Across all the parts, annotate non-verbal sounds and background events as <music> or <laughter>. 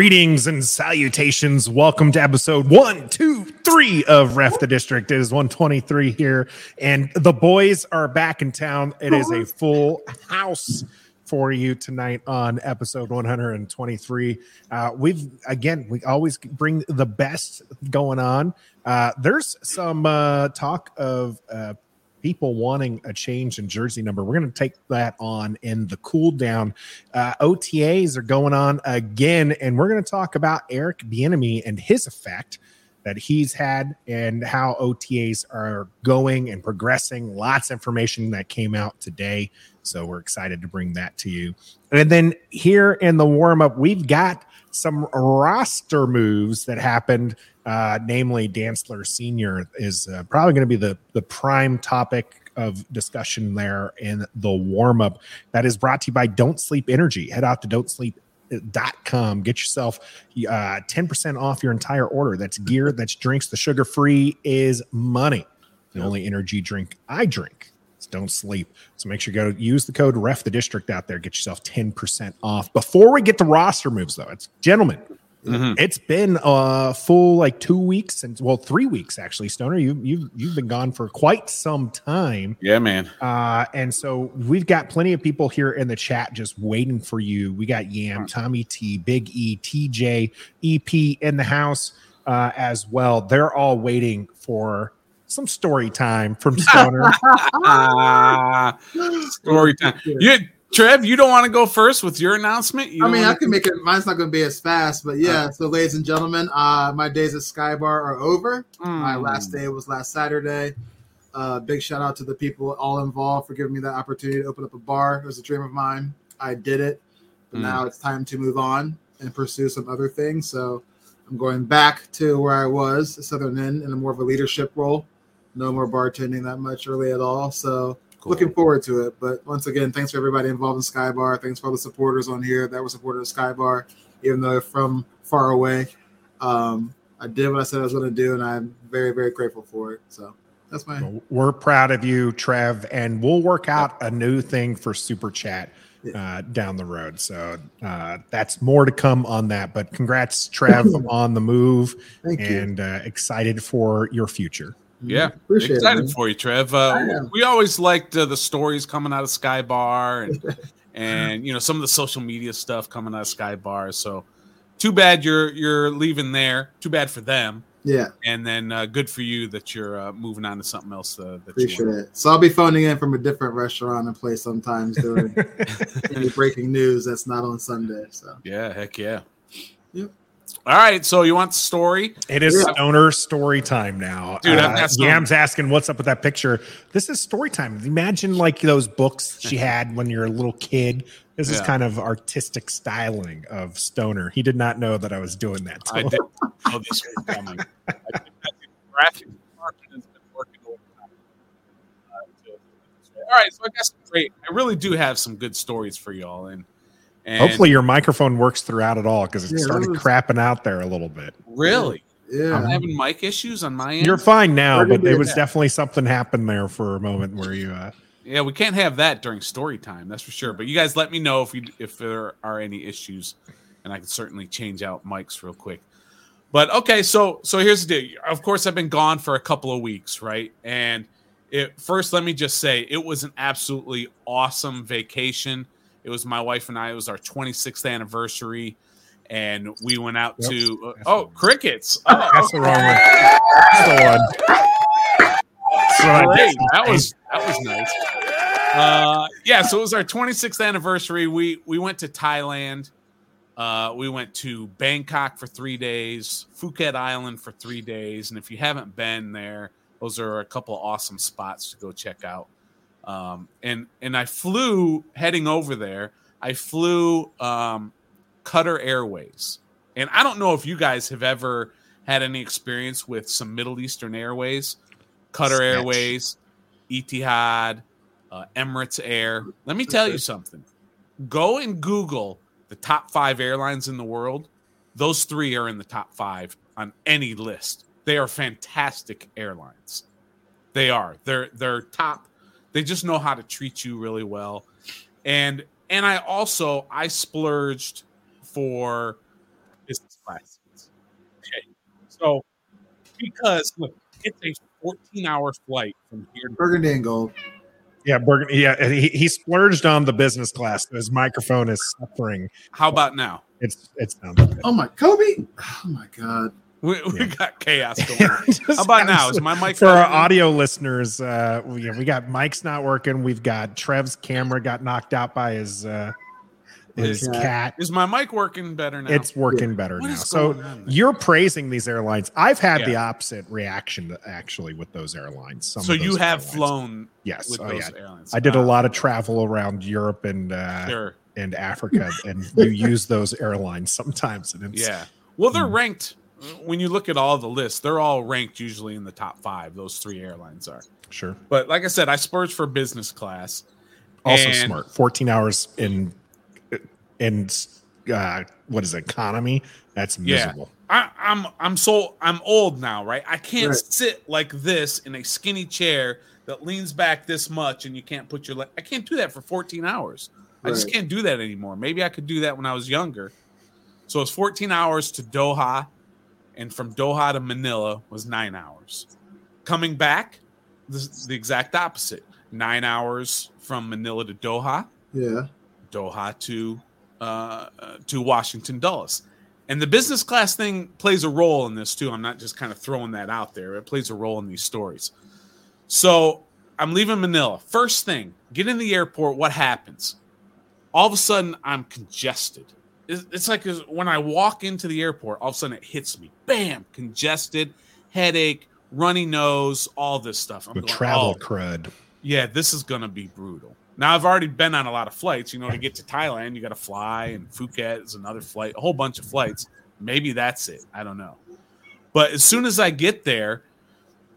Greetings and salutations. Welcome to episode one, two, three of Ref the District. It is 123 here, and the boys are back in town. It is a full house for you tonight on episode 123. Uh, we've again, we always bring the best going on. Uh, there's some uh, talk of uh, people wanting a change in jersey number. We're going to take that on in the cool down. Uh, OTAs are going on again, and we're going to talk about Eric Bieniemy and his effect that he's had and how OTAs are going and progressing. Lots of information that came out today. So we're excited to bring that to you. And then here in the warm up, we've got some roster moves that happened uh, namely Dantzler Senior, is uh, probably going to be the the prime topic of discussion there in the warm up. That is brought to you by Don't Sleep Energy. Head out to Don't Sleep dot com. Get yourself uh, 10% off your entire order. That's gear that's drinks. The sugar free is money. The only energy drink i drink don't sleep so make sure you go use the code ref the district out there get yourself 10% off before we get to roster moves though it's gentlemen Mm-hmm. It's been a full like two weeks and well, three weeks actually. Stoner, you you've you've been gone for quite some time. Yeah, man. Uh, and so we've got plenty of people here in the chat just waiting for you. We got Yam, Tommy T, Big E, TJ, EP in the house uh, as well. They're all waiting for some story time from Stoner. <laughs> story time. You Trev, you don't want to go first with your announcement? You I mean, I can make it. Mine's not going to be as fast, but yeah. So, ladies and gentlemen, uh, my days at Skybar are over. Mm. My last day was last Saturday. Uh, big shout out to the people all involved for giving me that opportunity to open up a bar. It was a dream of mine. I did it, but mm. now it's time to move on and pursue some other things. So, I'm going back to where I was, Southern Inn, in a more of a leadership role. No more bartending that much early at all. So Cool. Looking forward to it. But once again, thanks for everybody involved in Skybar. Thanks for all the supporters on here that were supporting Skybar, even though from far away. Um, I did what I said I was going to do, and I'm very, very grateful for it. So that's my. We're proud of you, Trev, and we'll work out a new thing for Super Chat uh, down the road. So uh, that's more to come on that. But congrats, Trev, on the move, Thank and uh, excited for your future. Yeah, Appreciate excited it, for you, Trev. Uh, we always liked uh, the stories coming out of Skybar and <laughs> and you know some of the social media stuff coming out of Skybar. So too bad you're you're leaving there. Too bad for them. Yeah, and then uh, good for you that you're uh, moving on to something else. Uh, that Appreciate it. So I'll be phoning in from a different restaurant and place sometimes doing <laughs> any breaking news that's not on Sunday. So yeah, heck yeah. Yep. All right, so you want story? It is yeah. stoner story time now. Dude, uh, Yam's asking what's up with that picture. This is story time. Imagine like those books she <laughs> had when you're a little kid. This yeah. is kind of artistic styling of stoner. He did not know that I was doing that. I did <laughs> know this was coming. Graphic department has been working overtime. Uh, all right, so I guess great. I really do have some good stories for y'all, and and Hopefully, your microphone works throughout it all because it yeah, started was... crapping out there a little bit. Really? Yeah. I'm having mic issues on my end. You're fine now, but there was that? definitely something happened there for a moment where you. Uh... Yeah, we can't have that during story time. That's for sure. But you guys, let me know if you if there are any issues, and I can certainly change out mics real quick. But okay, so so here's the deal. Of course, I've been gone for a couple of weeks, right? And it first, let me just say, it was an absolutely awesome vacation it was my wife and I. It was our 26th anniversary, and we went out yep. to uh, oh crickets. Oh, <laughs> That's the wrong one. That's the one. Great. That was that was nice. Uh, yeah, so it was our 26th anniversary. We we went to Thailand. Uh, we went to Bangkok for three days, Phuket Island for three days, and if you haven't been there, those are a couple awesome spots to go check out. Um, and and I flew heading over there. I flew um, Qatar Airways, and I don't know if you guys have ever had any experience with some Middle Eastern Airways, Qatar. Airways, Etihad, uh, Emirates Air. Let me tell you something. Go and Google the top five airlines in the world. Those three are in the top five on any list. They are fantastic airlines. They are. They're they're top they just know how to treat you really well. And and I also I splurged for business class. Okay, so because look, it's a 14 hour flight from here. To- Burgundy and gold. Yeah, Burgundy. Yeah, he, he splurged on the business class. His microphone is suffering. How about now? It's it's down. Oh my Kobe. Oh my god. We, we Yeah. got chaos <laughs> going. on. How about now? Is my mic for our audio listeners? Uh, we, we got Mike's not working. We've got Trev's camera got knocked out by his uh, his cat. cat. Is my mic working better now? It's working better What now. So you're praising these airlines. I've had the opposite reaction to, actually with those airlines. Some so you have airlines. flown Yes. with Oh, those yeah. airlines. I did a lot of travel around Europe and uh, Sure. and Africa, and you use those airlines sometimes. And Yeah. Well, they're Hmm. ranked. When you look at all the lists, they're all ranked usually in the top five. Those three airlines are. sure. But like I said, I splurged for business class. Also smart. 14 hours in in uh, what is it, economy? That's Yeah. miserable. I, I'm I'm so I'm old now, right? I can't Right. sit like this in a skinny chair that leans back this much, and you can't put your leg. I can't do that for 14 hours. I just can't do that anymore. Maybe I could do that when I was younger. So it's 14 hours to Doha, and from Doha to Manila was nine hours. Coming back, this is the exact opposite. Nine hours from Manila to Doha, Yeah. Doha to uh, uh, to Washington Dulles. And the business class thing plays a role in this too. I'm not just kind of throwing that out there. It plays a role in these stories. So I'm leaving Manila. First thing, get in the airport. What happens? All of a sudden, I'm congested. It's it's like when I walk into the airport, all of a sudden it hits me. Bam! Congested, headache, runny nose, all this stuff. I'm The going, travel "Oh, crud. yeah, this is going to be brutal. Now, I've already been on a lot of flights. You know, to get to Thailand, you got to fly, and Phuket is another flight, a whole bunch of flights. Maybe that's it. I don't know. But as soon as I get there,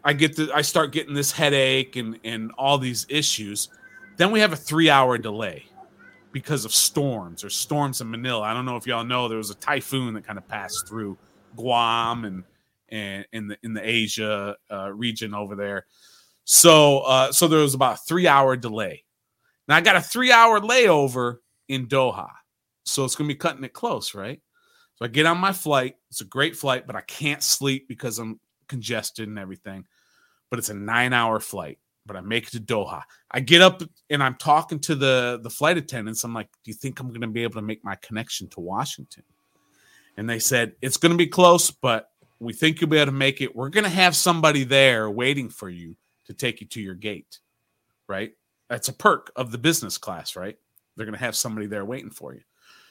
I get the, I start getting this headache and and all these issues. Then we have a three hour delay because of storms or storms in Manila. I don't know if y'all know there was a typhoon that kind of passed through Guam and and in the in the Asia uh, region over there. So uh, so there was about three hour delay. Now I got a three hour layover in Doha. So it's gonna be cutting it close, right? So I get on my flight. It's a great flight, but I can't sleep because I'm congested and everything. But it's a nine hour flight. But I make it to Doha. I get up and I'm talking to the the flight attendants. I'm like, "Do you think I'm going to be able to make my connection to Washington?" And they said it's going to be close, but we think you'll be able to make it. We're going to have somebody there waiting for you to take you to your gate. Right? That's a perk of the business class, right? They're going to have somebody there waiting for you.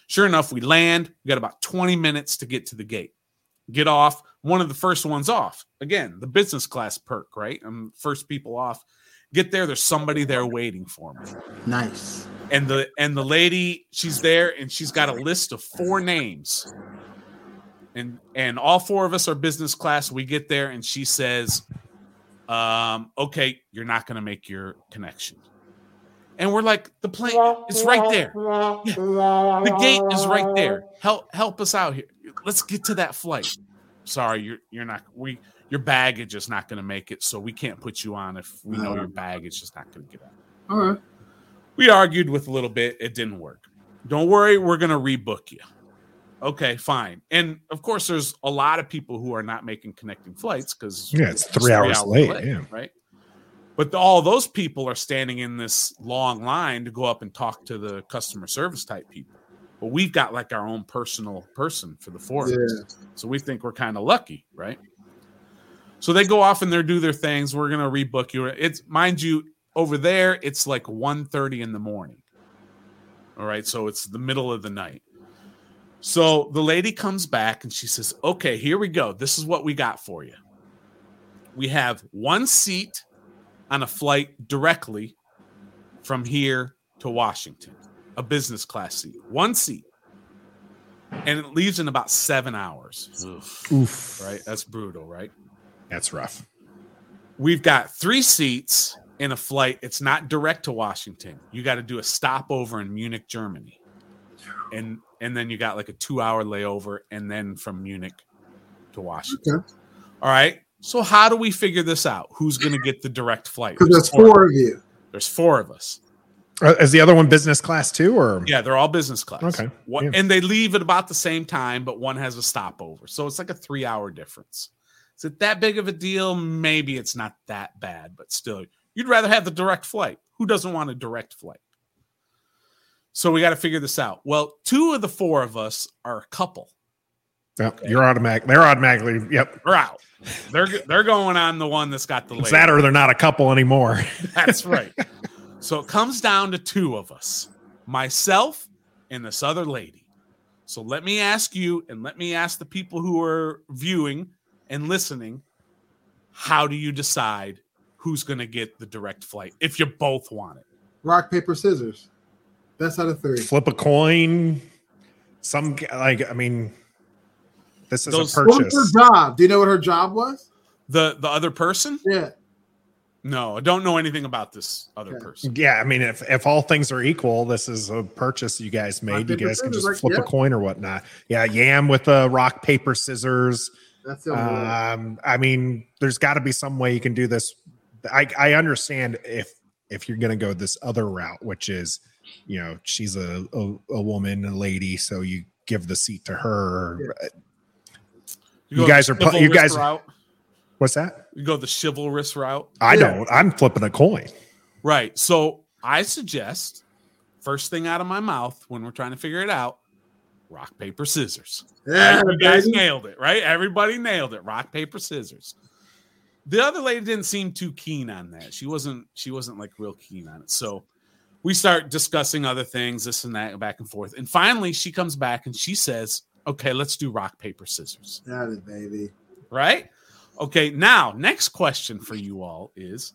Sure enough, we land. We got about 20 minutes to get to the gate. Get off. One of the first ones off. Again, the business class perk, right? I'm first people off. Get there. There's somebody there waiting for me. Nice. And the and the lady, she's there, and she's got a list of four names. And and all four of us are business class. We get there, and she says, um, "Okay, you're not going to make your connection." And we're like, "The plane, it's right there. <laughs> The gate is right there. Help help us out here. Let's get to that flight. Sorry, you're you're not we your baggage is not going to make it, so we can't put you on if we know your uh-huh. baggage is not going to get out. All right. We argued with a little bit, it didn't work. Don't worry, we're going to rebook you. Okay, fine. And of course, there's a lot of people who are not making connecting flights because Yeah, it's three hours late, yeah. right. But all those people are standing in this long line to go up and talk to the customer service type people. But we've got like our own personal person for the four us. So we think we're kind of lucky, right? So they go off and they do their things. We're gonna rebook you. It's mind you, over there, it's like 1.30 in the morning. All right, so it's the middle of the night. So the lady comes back and she says, Okay, here we go. This is what we got for you. We have one seat on a flight directly from here to Washington, a business class seat, one seat. And it leaves in about seven hours. Oof. Right? That's brutal, right? That's rough. We've got three seats in a flight. It's not direct to Washington. You got to do a stopover in Munich, Germany. And and then you got like a two hour layover and then from Munich to Washington. Okay. All right. So how do we figure this out? Who's going to get the direct flight? Because there's four. four of you. There's four of us. Uh, Is the other one business class too, or Yeah, they're all business class. Okay, One, yeah. And they leave at about the same time, but one has a stopover. So it's like a three hour difference. Is it that big of a deal? Maybe it's not that bad, but still, you'd rather have the direct flight. Who doesn't want a direct flight? So we got to figure this out. Well, two of the four of us are a couple. Yep, you're automatic? They're automatically. Yep, We're out. They're they're going on the one that's got the it's label. that or they're not a couple anymore. <laughs> That's right. so it comes down to two of us myself and this other lady. So let me ask you, and let me ask the people who are viewing and listening how do you decide who's going to get the direct flight if you both want it? Rock, paper, scissors. Best out of three. Flip a coin. Some like I mean, this is Those- a What was her job? Do you know what her job was? The the other person? Yeah. No, I don't know anything about this other Okay. person. Yeah, I mean, if if all things are equal, this is a purchase you guys made. You guys can just like, flip yeah. a coin or whatnot. Yeah, Yam with the rock paper scissors. That's the. Um, I mean, there's got to be some way you can do this. I I understand if if you're going to go this other route, which is, you know, she's a a, a woman, a lady, so you give the seat to her. You go guys are pl- you guys- route. What's that? You go the chivalrous route. I Yeah. don't. I'm flipping a coin. Right. So I suggest first thing out of my mouth when we're trying to figure it out, rock, paper, scissors. yeah, Right? You guys nailed it, right? Everybody nailed it. Rock, paper, scissors. The other lady didn't seem too keen on that. She wasn't, she wasn't like real keen on it. So we start discussing other things, this and that, back and forth. And finally she comes back and she says, Okay, let's do rock, paper, scissors Got it, baby. right? Okay, now next question for you all is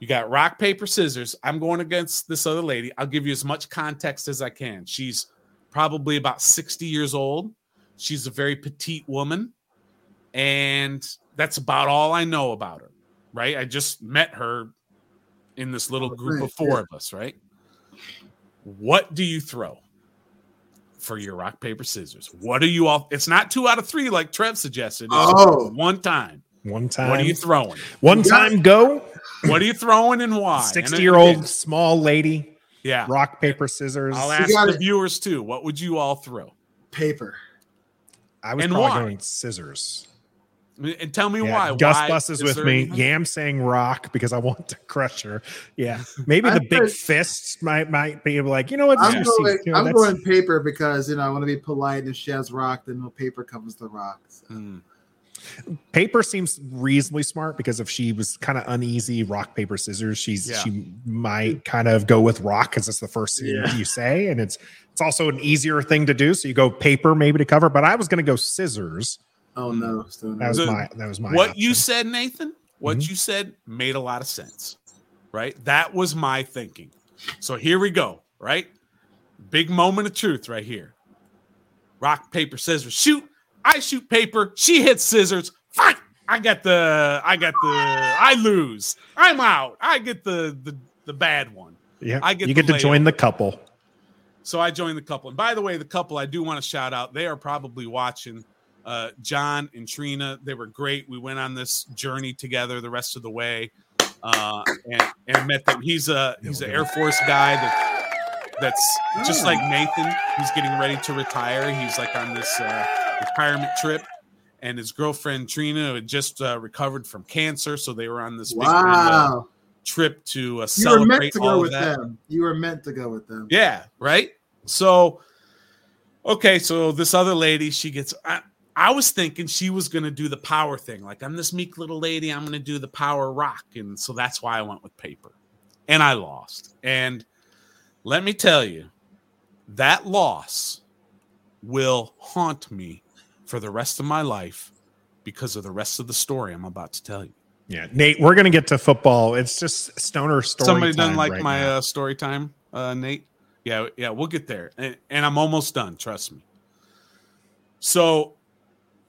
you got rock, paper, scissors. I'm going against this other lady. I'll give you as much context as I can. She's probably about 60 years old. She's a very petite woman, and that's about all I know about her, right? I just met her in this little Oh, group of four of us, right? What do you throw? For your rock, paper, scissors. What are you all? It's not two out of three like Trev suggested. It's Oh. one time. One time. What are you throwing? one You time go. What are you throwing and why? 60 year old small lady. Yeah. Rock paper scissors. I'll ask the viewers too. What would you all throw? Paper. I was and probably why? going scissors. And tell me Yeah, why. Gus Why? Bus is Is with there me. anything? Yam saying rock because I want to crush her. Yeah, maybe the big heard- fists might might be like you know what? I'm this going. you know, I'm going paper because you know I want to be polite. And if she has rock, then no paper covers the rock. So. Mm. paper seems reasonably smart because if she was kind of uneasy, rock paper scissors, she's Yeah. she might kind of go with rock because it's the first thing Yeah. you say, and it's it's also an easier thing to do. So you go paper maybe to cover, but I was going to go scissors. Oh no, still That was The- my that was my What you said, Nathan, what Mhm. you said made a lot of sense, right? That was my thinking. So here we go, right? Big moment of truth right here. Rock, paper, scissors. Shoot. I shoot paper. She hits scissors. Fight. I got the. I got the. I lose. I'm out. I get the the the bad one. Yeah, I get you get to join layover. the couple. So I joined the couple. And by the way, the couple I do want to shout out. They are probably watching. Uh, John and Trina, they were great. We went on this journey together the rest of the way, uh, and and met them. He's a he's an Air Force guy that that's just like Nathan. He's getting ready to retire. He's like on this uh, retirement trip, and his girlfriend Trina had just uh, recovered from cancer, so they were on this big uh, Wow, trip to uh, you were meant celebrate to all go of with that. them. You were meant to go with them. Yeah, right. So, okay, so this other lady, she gets. I, I was thinking she was going to do the power thing. Like, I'm this meek little lady. I'm going to do the power rock. And so that's why I went with paper. And I lost. And let me tell you, that loss will haunt me for the rest of my life because of the rest of the story I'm about to tell you. Yeah, Nate, we're gonna get to football. It's just stoner story. Somebody doesn't like right my uh, story time, uh, Nate. Yeah, yeah, we'll get there, and, and I'm almost done. Trust me. So,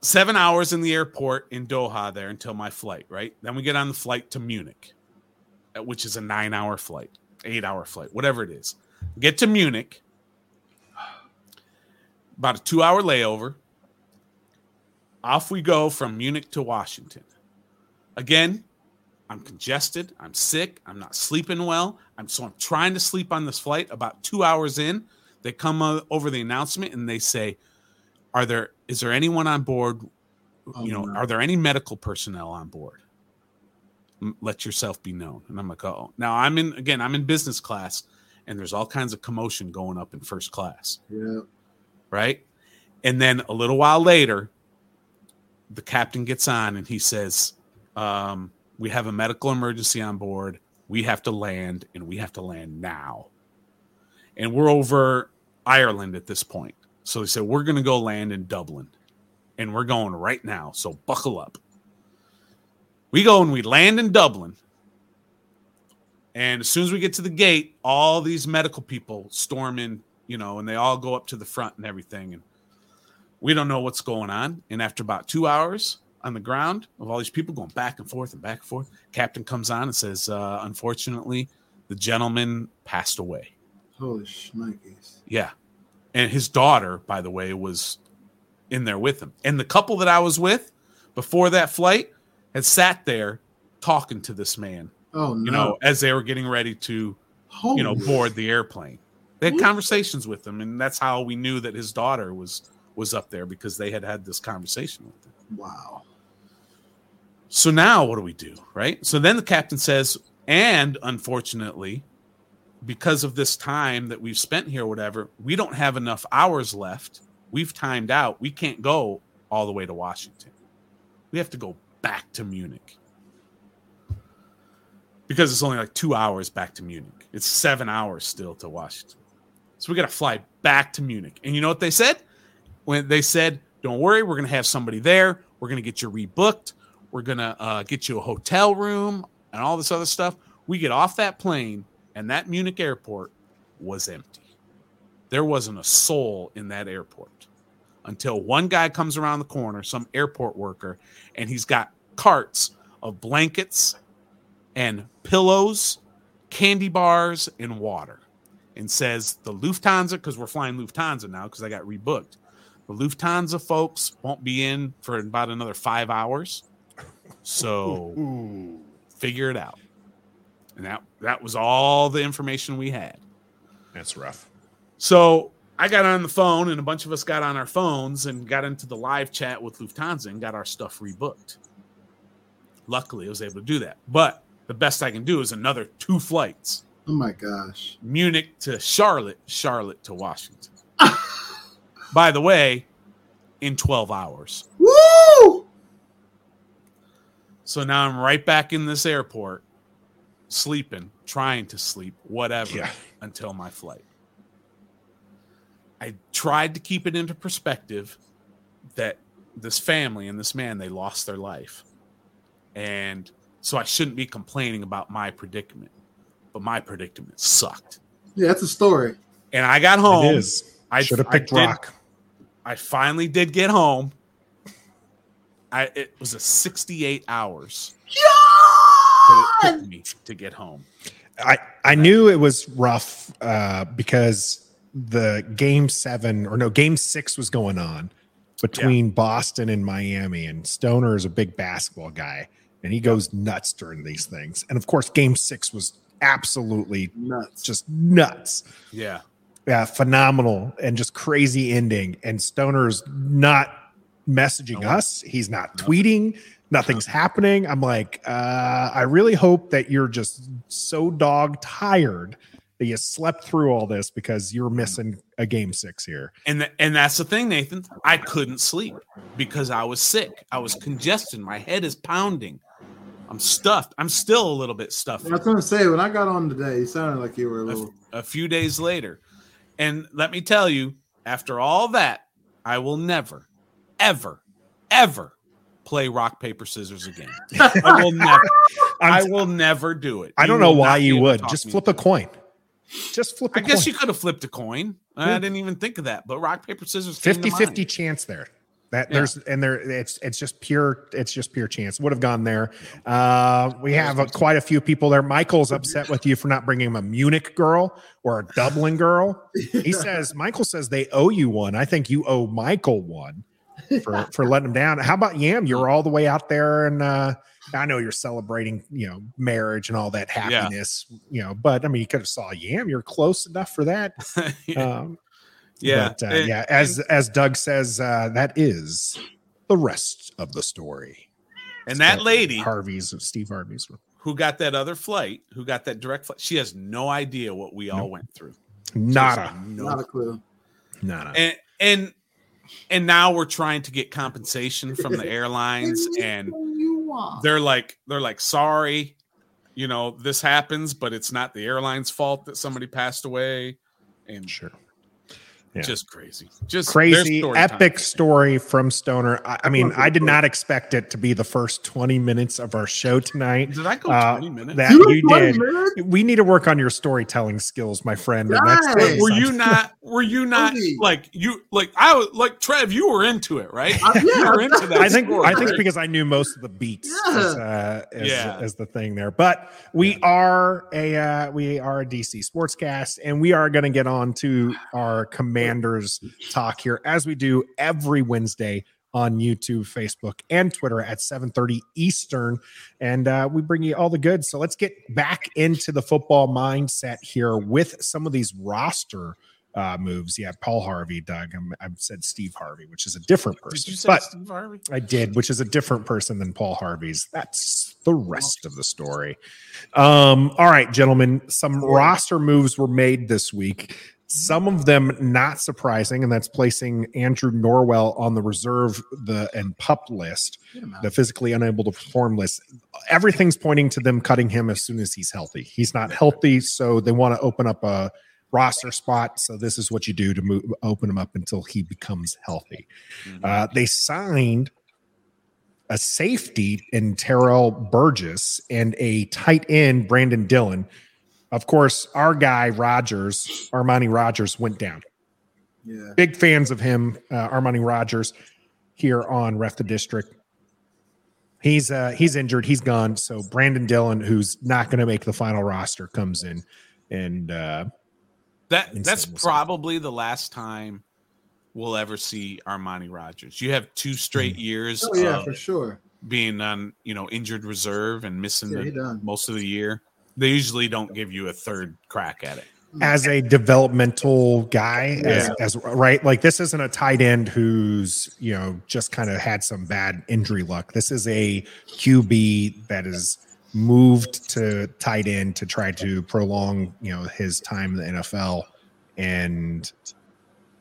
seven hours in the airport in Doha there until my flight. Right, then we get on the flight to Munich, uh, which is a nine-hour flight, eight-hour flight, whatever it is. Get to Munich, about a two-hour layover. Off we go from Munich to Washington. Again, I'm congested. I'm sick. I'm not sleeping well. I'm so I'm trying to sleep on this flight. About two hours in, they come over the announcement and they say, "Are there? Is there anyone on board? Oh, you know, no. are there any medical personnel on board? Let yourself be known." And I'm like, "Oh." Now I'm in again. I'm in business class, and there's all kinds of commotion going up in first class Yeah. right? And then a little while later, the captain gets on and he says, um, We have a medical emergency on board. We have to land and we have to land now. And we're over Ireland at this point. So they said, We're going to go land in Dublin and we're going right now. So buckle up. We go and we land in Dublin. And as soon as we get to the gate, all these medical people storm in, you know, and they all go up to the front and everything. And we don't know what's going on. And after about two hours on the ground of all these people going back and forth and back and forth, captain comes on and says, uh, unfortunately, the gentleman passed away. Holy shnikes. Yeah. And his daughter, by the way, was in there with him. And the couple that I was with before that flight had sat there talking to this man, Oh no. you know, as they were getting ready to, Holy you know, board the airplane. They had conversations with him, and that's how we knew that his daughter was was up there because they had had this conversation with him. Wow. So now what do we do? Right. So then the captain says, and unfortunately, because of this time that we've spent here, whatever, we don't have enough hours left. We've timed out. We can't go all the way to Washington. We have to go back to Munich because it's only like two hours back to Munich. It's seven hours still to Washington. So we got to fly back to Munich. And you know what they said? When they said, don't worry, we're going to have somebody there. We're going to get you rebooked. We're going to uh, get you a hotel room and all this other stuff. We get off that plane, and that Munich airport was empty. There wasn't a soul in that airport until one guy comes around the corner, some airport worker, and he's got carts of blankets and pillows, candy bars, and water, and says the Lufthansa, because we're flying Lufthansa now because I got rebooked. The Lufthansa folks won't be in for about another five hours. So <laughs> figure it out. And that that was all the information we had. That's rough. So I got on the phone, and a bunch of us got on our phones and got into the live chat with Lufthansa and got our stuff rebooked. Luckily, I was able to do that. But the best I can do is another two flights Oh my gosh. Munich to Charlotte, Charlotte to Washington. <laughs> By the way, in 12 hours. Woo! So now I'm right back in this airport, sleeping, trying to sleep, whatever, Yeah. until my flight. I tried to keep it into perspective that this family and this man, they lost their life. And so I shouldn't be complaining about my predicament, but my predicament sucked. Yeah, that's a story. And I got home. it is. I Should have I picked did- rock. I finally did get home. I it was a 68 hours that it took me to get home. I I knew it was rough uh, because the game seven or no game six was going on between Boston and Miami, and Stoner is a big basketball guy, and he goes nuts during these things. And of course, game six was absolutely Nuts. just nuts. Yeah. Yeah, phenomenal and just crazy ending. And Stoner's not messaging No. us. He's not tweeting. Nothing's happening. I'm like, uh, I really hope that you're just so dog tired that you slept through all this because you're missing a game six here. And th- and that's the thing, Nathan. I couldn't sleep because I was sick. I was congested. My head is pounding. I'm stuffed. I'm still a little bit stuffed. I was gonna say When I got on today, you sounded like you were a a, little. a few days later. And let me tell you, after all that, I will never, ever, ever play rock, paper, scissors again. <laughs> I will never. I will never do it. I don't You know why you would. Just flip a coin. Just flip a I guess coin. you could have flipped a coin. I Yeah. didn't even think of that. But rock, paper, scissors. came 50 50 chance there that Yeah. there's and there it's it's just pure it's just pure chance would have gone there uh we have uh, quite a few people there michael's upset with you for not bringing him a munich girl or a dublin girl he <laughs> says michael says they owe you one i think you owe michael one for for letting him down. How about Yam? You're all the way out there, and uh, I know you're celebrating, you know, marriage and all that happiness, you know. But I mean, you could have saw Yam. You're close enough for that. <laughs> yeah. Um, yeah. but, uh, And- yeah. As as Doug says, uh, that is the rest of the story. and that Steve lady Harvey's Steve Harvey's. who got that other flight, who got that direct flight, she has no idea what we all Nope. went through. Nada, No Not a clue. nada. and and and now we're trying to get compensation from the airlines <laughs> and they're like they're like sorry you know this happens but it's not the airline's fault that somebody passed away and Sure. Yeah. just crazy just crazy story time. epic story from stoner I, I mean i did not expect it to be the first 20 minutes of our show tonight did i go Uh, 20 minutes that You you did minutes? we need to work on your storytelling skills my friend and that's Nice. were you not were you not like you like i was like trev you were into it right Uh, you yeah. were into that I think story, I think because I knew most of the beats Yeah. as, uh, as, Yeah. as the thing there. But we are a uh, we are a DC Sportscast, and we are going to get on to our Commanders talk here as we do every Wednesday on YouTube, Facebook, and Twitter at 7:30 Eastern, and uh, we bring you all the goods. So let's get back into the football mindset here with some of these roster. Uh, moves, yeah. Paul Harvey, Doug. I'm, I've said Steve Harvey, which is a different person. did you say but Steve Harvey? I did, which is a different person than Paul Harvey's. That's the rest of the story. Um, all right, gentlemen, some roster moves were made this week. Some of them not surprising, and that's placing Andrew Norwell on the reserve, the and pup list, the physically unable to perform list. Everything's pointing to them cutting him as soon as he's healthy. He's not healthy, so they want to open up a roster spot. So this is what you do to move, open him up until he becomes healthy. Uh, they signed a safety in Terrell Burgess and a tight end, Brandon Dillon. Of course, our guy Rogers, Armani Rogers, went down. Yeah. Big fans of him, uh, Armani Rogers, here on Ref the District. He's uh, he's injured. He's gone. So Brandon Dillon, who's not going to make the final roster, comes in and uh, That Insane that's probably the last time we'll ever see Armani Rogers. You have two straight years Oh yeah, of for sure. being on, you know, injured reserve and missing Yeah, the, most of the year. They usually don't give you a third crack at it. as a developmental guy as, Yeah. as right like this isn't a tight end who's you know just kind of had some bad injury luck this is a qb that is moved to tight end to try to prolong you know his time in the nfl and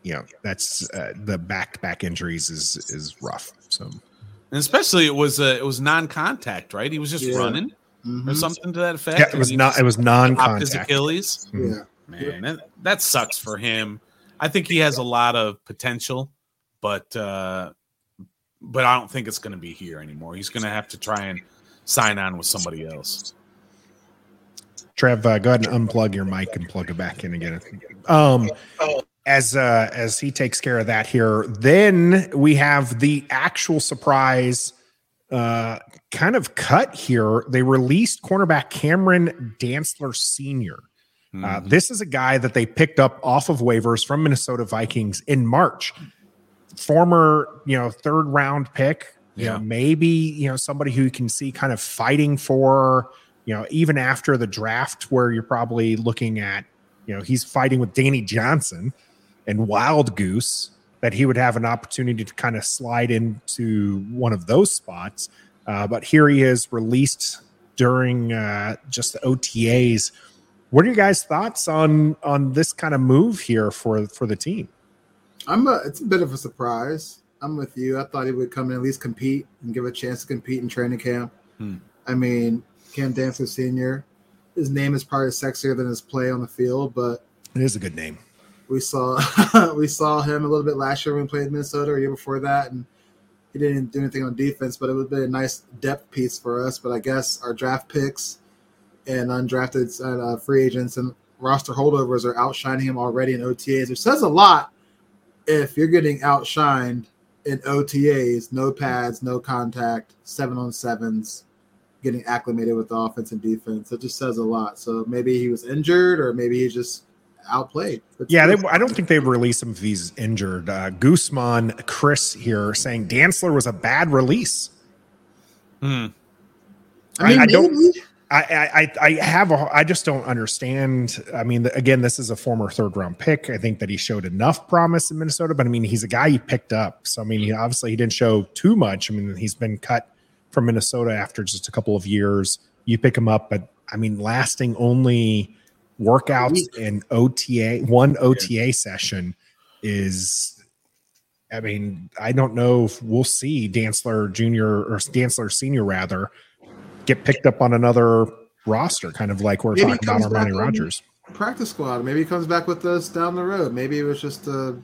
you know that's uh, the back-to-back injuries is is rough so And especially it was uh, it was non-contact, right? He was just Yeah. running Mhm. or something to that effect. yeah, it was not it was popped his non-contact Achilles. Mhm. Yeah. Man, that, that sucks for him. I think he has a lot of potential, but uh but I don't think it's going to be here anymore. He's going to have to try and sign on with somebody else. Trev, uh, go ahead and unplug your mic and plug it back in again. Um, as uh, as he takes care of that here, then we have the actual surprise uh, kind of cut here. They released cornerback Cameron Dantzler Sr. Uh, Mhm. this is a guy that they picked up off of waivers from Minnesota Vikings in March. Former, you know, third round pick. You Yeah. know, maybe you know somebody who you can see kind of fighting for. You know, even after the draft, where you're probably looking at, you know, he's fighting with Danny Johnson and Wild Goose. That he would have an opportunity to kind of slide into one of those spots. Uh, but here he is released during uh, just the OTAs. What are your guys' thoughts on on this kind of move here for for the team? I'm a, it's a bit of a surprise. I'm with you. I thought he would come and at least compete and give a chance to compete in training camp. Hmm. I mean, Cam Dantzler Sr. His name is probably sexier than his play on the field, but It is a good name. we saw <laughs> we saw him a little bit last year when we played Minnesota or year before that, and he didn't do anything on defense, but it would be a nice depth piece for us. But I guess our draft picks and undrafted uh, free agents and roster holdovers are outshining him already in OTAs, which says a lot. If you're getting outshined in OTAs, no pads, no contact, seven on sevens, getting acclimated with the offense and defense, it just says a lot. So maybe he was injured, or maybe he just outplayed. It's Yeah, they, I don't think they'd release him if he's injured. Uh, Guzman, Chris here saying Dantzler was a bad release. Hmm. I mean, I- I don't- I, I, I- I have a, I just don't understand. I mean, again, this is a former third round pick. I think that he showed enough promise in Minnesota, but I mean, he's a guy you picked up. So I mean, he obviously he didn't show too much. I mean, he's been cut from Minnesota after just a couple of years. You pick him up, but I mean, lasting only workouts and OTA, one OTA session is. I mean, I don't know if we'll see Dantzler Junior or Dantzler Senior rather get picked up on another roster, kind of like we're Maybe talking about Armani Rogers. practice squad. Maybe he comes back with us down the road. Maybe it was just a,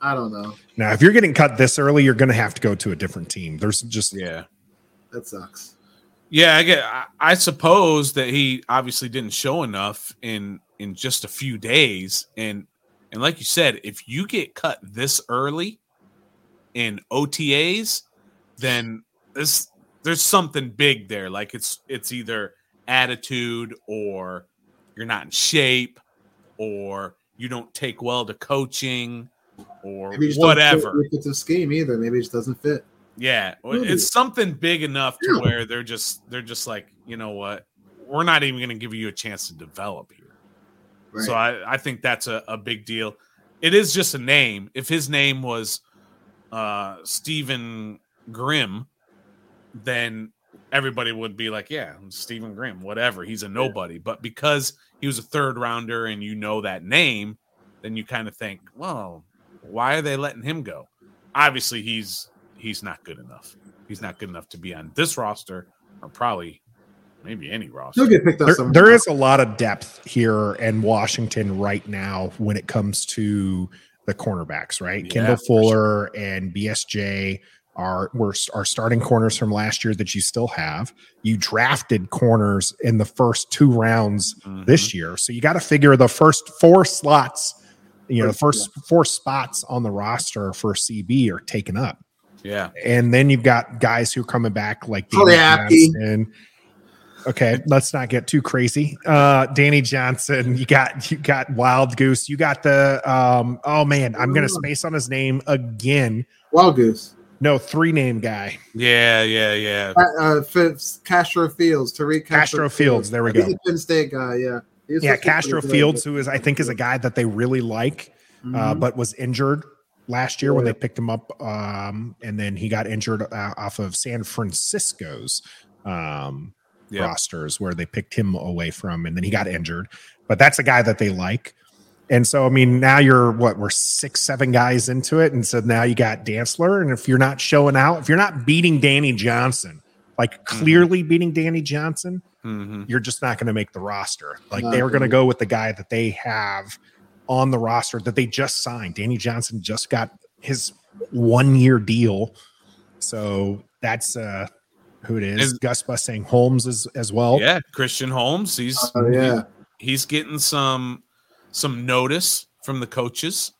I don't know. Now, if you're getting cut this early, you're going to have to go to a different team. There's just Yeah. That sucks. Yeah, I get. I, I suppose that he obviously didn't show enough in in just a few days, and and like you said, if you get cut this early in OTAs, then this there's something big there. Like it's it's either attitude or you're not in shape, or you don't take well to coaching, or just doesn't fit whatever. the scheme either. Maybe it just doesn't fit. Yeah, it's something big enough to where they're just they're just like, you know what, we're not even going to give you a chance to develop here. Right. So I, I think that's a, a big deal. It is just a name. If his name was uh Stephen Grimm, then everybody would be like, yeah, Stephen Grimm, whatever. He's a nobody. But because he was a third rounder and you know that name, then you kind of think, well, why are they letting him go? Obviously, he's he's not good enough. He's not good enough to be on this roster or probably maybe any roster. He'll get picked up. there, somewhere. there is a lot of depth here in Washington right now when it comes to the cornerbacks, right? Yeah, Kendall for Fuller and BSJ are were are starting corners from last year that you still have. You drafted corners in the first two rounds Mhm. this year, so you got to figure the first four slots. You know, the first four spots on the roster for CB are taken up. Yeah. and then you've got guys who are coming back like Danny. Johnson. Okay, let's not get too crazy. Uh Danny Johnson, you got you got Wild Goose, you got the um oh man, I'm gonna space on his name again. Wild Goose. No, three name guy. Yeah, yeah, yeah. Uh, uh, Castro Fields, Tariq Castro Fields, there we go. He's a Penn State guy. Yeah. He was Yeah, supposed to be Castro Fields, who is I think is a guy that they really like, uh, Mhm. but was injured last year when they picked him up. Um, and then he got injured uh, off of San Francisco's um, Yeah. rosters where they picked him away from, and then he got injured. But that's a guy that they like. And so, I mean, now you're what we're six, seven guys into it, and so now you got Dantzler, and if you're not showing out, if you're not beating Danny Johnson, like clearly beating Danny Johnson, hmm you're just not going to make the roster. Like Not they were going to go with the guy that they have on the roster that they just signed. Danny Johnson just got his one year deal. So that's uh who it is. Is- Gus Bus saying Holmes as as well. Yeah, Christian Holmes. He's Oh, yeah. he's getting some some notice from the coaches.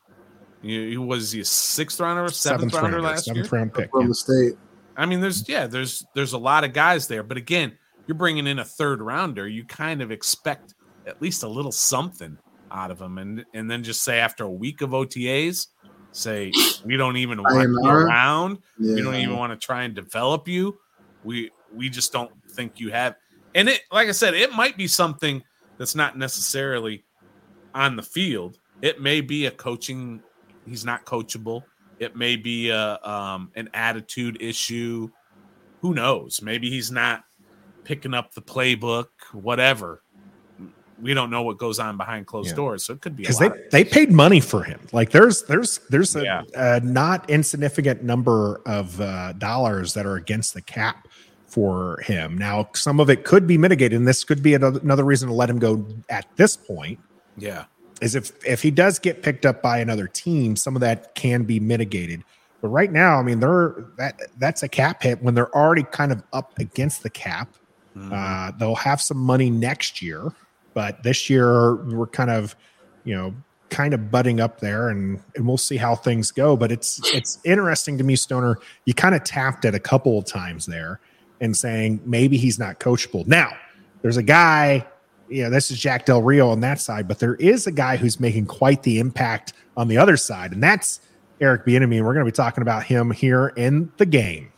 He, he was he a sixth rounder or seventh, rounder rounder, last year. seventh round pick. From yeah. the state. I mean, there's yeah, there's there's a lot of guys there, but again, you're bringing in a third rounder. You kind of expect at least a little something out of him, and and then just say after a week of OTAs, say <sniffs> we don't even want you around. Yeah. We don't even want to try and develop you. We we just don't think you have. And it, like I said, it might be something that's not necessarily on the field. It may be a coaching. He's not coachable. It may be a um, an attitude issue. Who knows? Maybe he's not picking up the playbook. Whatever. We don't know what goes on behind closed Yeah. doors, so it could be because they, they paid money for him. Like there's there's there's a, Yeah. a not insignificant number of uh, dollars that are against the cap for him. Now some of it could be mitigated, and this could be another, reason to let him go at this point. yeah. Is if if he does get picked up by another team, some of that can be mitigated. But right now, I mean, they're that that's a cap hit when they're already kind of up against the cap. Mhm. Uh, they'll have some money next year, but this year we're kind of, you know, kind of butting up there, and and we'll see how things go. But it's it's interesting to me, Stoner. You kind of tapped it a couple of times there, and saying maybe he's not coachable. Now, there's a guy yeah, this is Jack Del Rio on that side, but there is a guy who's making quite the impact on the other side, and that's Eric Bieniemy. And we're going to be talking about him here in the game.